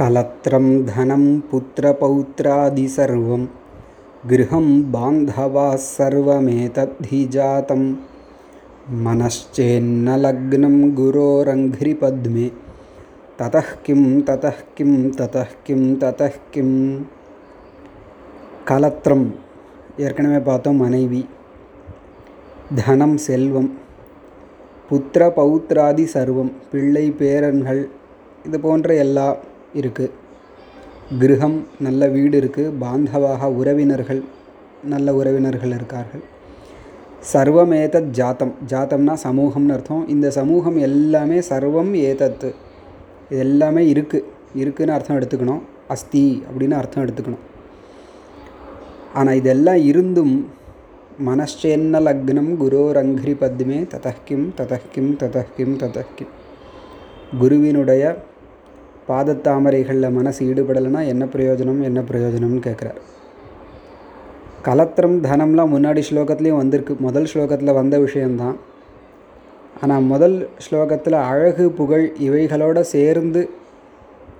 कलत्रं धनं पुत्रपौत्रादिसर्वं गृहं बान्धवाः सर्वमेतद्धि जातं मनश्चेन्न लग्नं गुरोरङ्घ्रिपद्मे ततः किं ततः किं ततः किं ततः கிம் கலத்திரம் ஏற்கனவே பார்த்தோம் மனைவி தனம் செல்வம் புத்திர பௌத்ராதி சர்வம் பிள்ளை பேரன்கள் இது போன்ற எல்லா இருக்குது கிரகம் நல்ல வீடு இருக்குது பாந்தவாக உறவினர்கள் நல்ல உறவினர்கள் இருக்கார்கள். சர்வம் ஏதத் ஜாத்தம். ஜாத்தம்னா சமூகம்னு அர்த்தம். இந்த சமூகம் எல்லாமே சர்வம் ஏதத்து. இது எல்லாமே இருக்குது இருக்குதுன்னு அர்த்தம் எடுத்துக்கணும். அஸ்தி அப்படின்னு அர்த்தம் எடுத்துக்கணும். ஆனால் இதெல்லாம் இருந்தும் மனச்சேன்ன லக்னம் குரோரங்கிரி பத்மே ததஹ்கிம் ததஹ்கிம் ததஹ்கிம் ததஹ்கிம். குருவினுடைய பாதத்தாமரைகளில் மனசு ஈடுபடலைன்னா என்ன பிரயோஜனம் என்ன பிரயோஜனம்னு கேட்குறார் கலத்திரம் தனம்லாம் முன்னாடி ஸ்லோகத்துலேயும் வந்திருக்கு. முதல் ஸ்லோகத்தில் வந்த விஷயந்தான் ஆனால் முதல் ஸ்லோகத்தில் அழகு புகழ் இவைகளோடு சேர்ந்து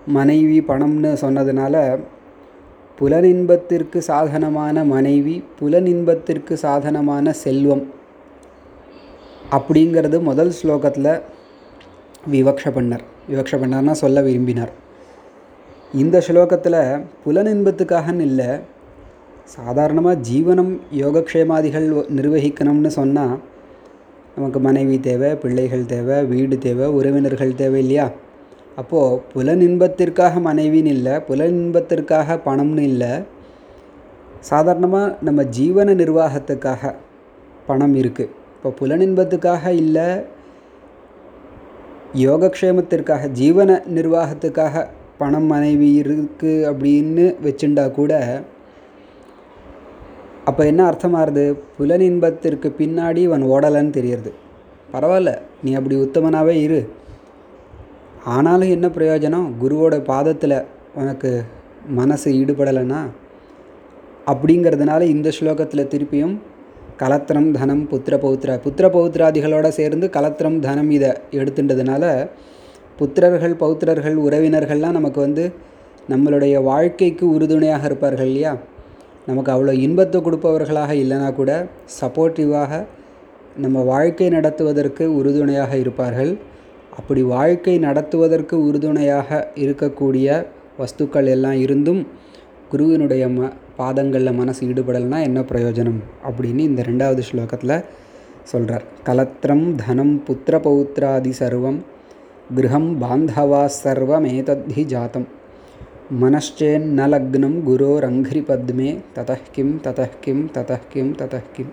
மனைவி பணம்னு சொன்னதுனால புலனின்பத்திற்கு சாதனமான மனைவி புலனின்பத்திற்கு சாதனமான செல்வம் அப்படிங்கிறது முதல் ஸ்லோகத்தில் விவக்ஷ பண்ணார். விவக்ஷ பண்ணார்னா சொல்ல விரும்பினார். இந்த ஸ்லோகத்தில் புலனின்பத்துக்காகன்னு இல்லை சாதாரணமாக ஜீவனம் யோகக்ஷேமாதிகள் நிர்வகிக்கணும்னு சொன்னால் நமக்கு மனைவி தேவை பிள்ளைகள் தேவை வீடு தேவை உறவினர்கள் தேவை இல்லையா? அப்போது புலனின்பத்திற்காக மனைவின்னு இல்லை புலனின்பத்திற்காக பணம்னு இல்லை சாதாரணமாக நம்ம ஜீவன நிர்வாகத்துக்காக பணம் இருக்குது இப்போ புலனின்பத்துக்காக இல்லை யோகக்ஷேமத்திற்காக ஜீவன நிர்வாகத்துக்காக பணம் மனைவி இருக்குது அப்படின்னு வச்சுண்டா கூட அப்போ என்ன அர்த்தமாகுது புலனின்பத்திற்கு பின்னாடி இவன் ஓடலைன்னு தெரியறது. பரவாயில்ல நீ அப்படி உத்தமனாகவே இரு. ஆனாலும் என்ன பிரயோஜனம்? குருவோட பாதத்தில் உனக்கு மனசு ஈடுபடலைன்னா அப்படிங்கிறதுனால இந்த ஸ்லோகத்தில் திருப்பியும் கலத்திரம் தனம் புத்திர பௌத்திர. புத்திர பௌத்திராதிகளோடு சேர்ந்து கலத்திரம் தனம் இதை எடுத்துட்டதுனால புத்திரர்கள் பௌத்திரர்கள் உறவினர்கள்லாம் நமக்கு வந்து நம்மளுடைய வாழ்க்கைக்கு உறுதுணையாக இருப்பார்கள் இல்லையா? நமக்கு அவ்வளோ இன்பத்தை கொடுப்பவர்களாக இல்லைனா கூட சப்போர்ட்டிவாக நம்ம வாழ்க்கை நடத்துவதற்கு உறுதுணையாக இருப்பார்கள். அப்படி வாழ்க்கை நடத்துவதற்கு உறுதுணையாக இருக்கக்கூடிய வஸ்துக்கள் எல்லாம் இருந்தும் குருவினுடைய ம பாதங்களில் மனசு ஈடுபடலைனா என்ன பிரயோஜனம் அப்படின்னு இந்த ரெண்டாவது ஸ்லோகத்தில் சொல்கிறார் கலத்திரம் தனம் புத்திர பௌத்திராதி சர்வம் கிரகம் பாந்தவா சர்வமேதத்தி ஜாத்தம். மனச்சேன்னலக்னம் நலக்னம் குரோ ரங்கிரி பத்மே தத்கிம் தத்கிம் ததஹ் கிம் ததஹ் கிம்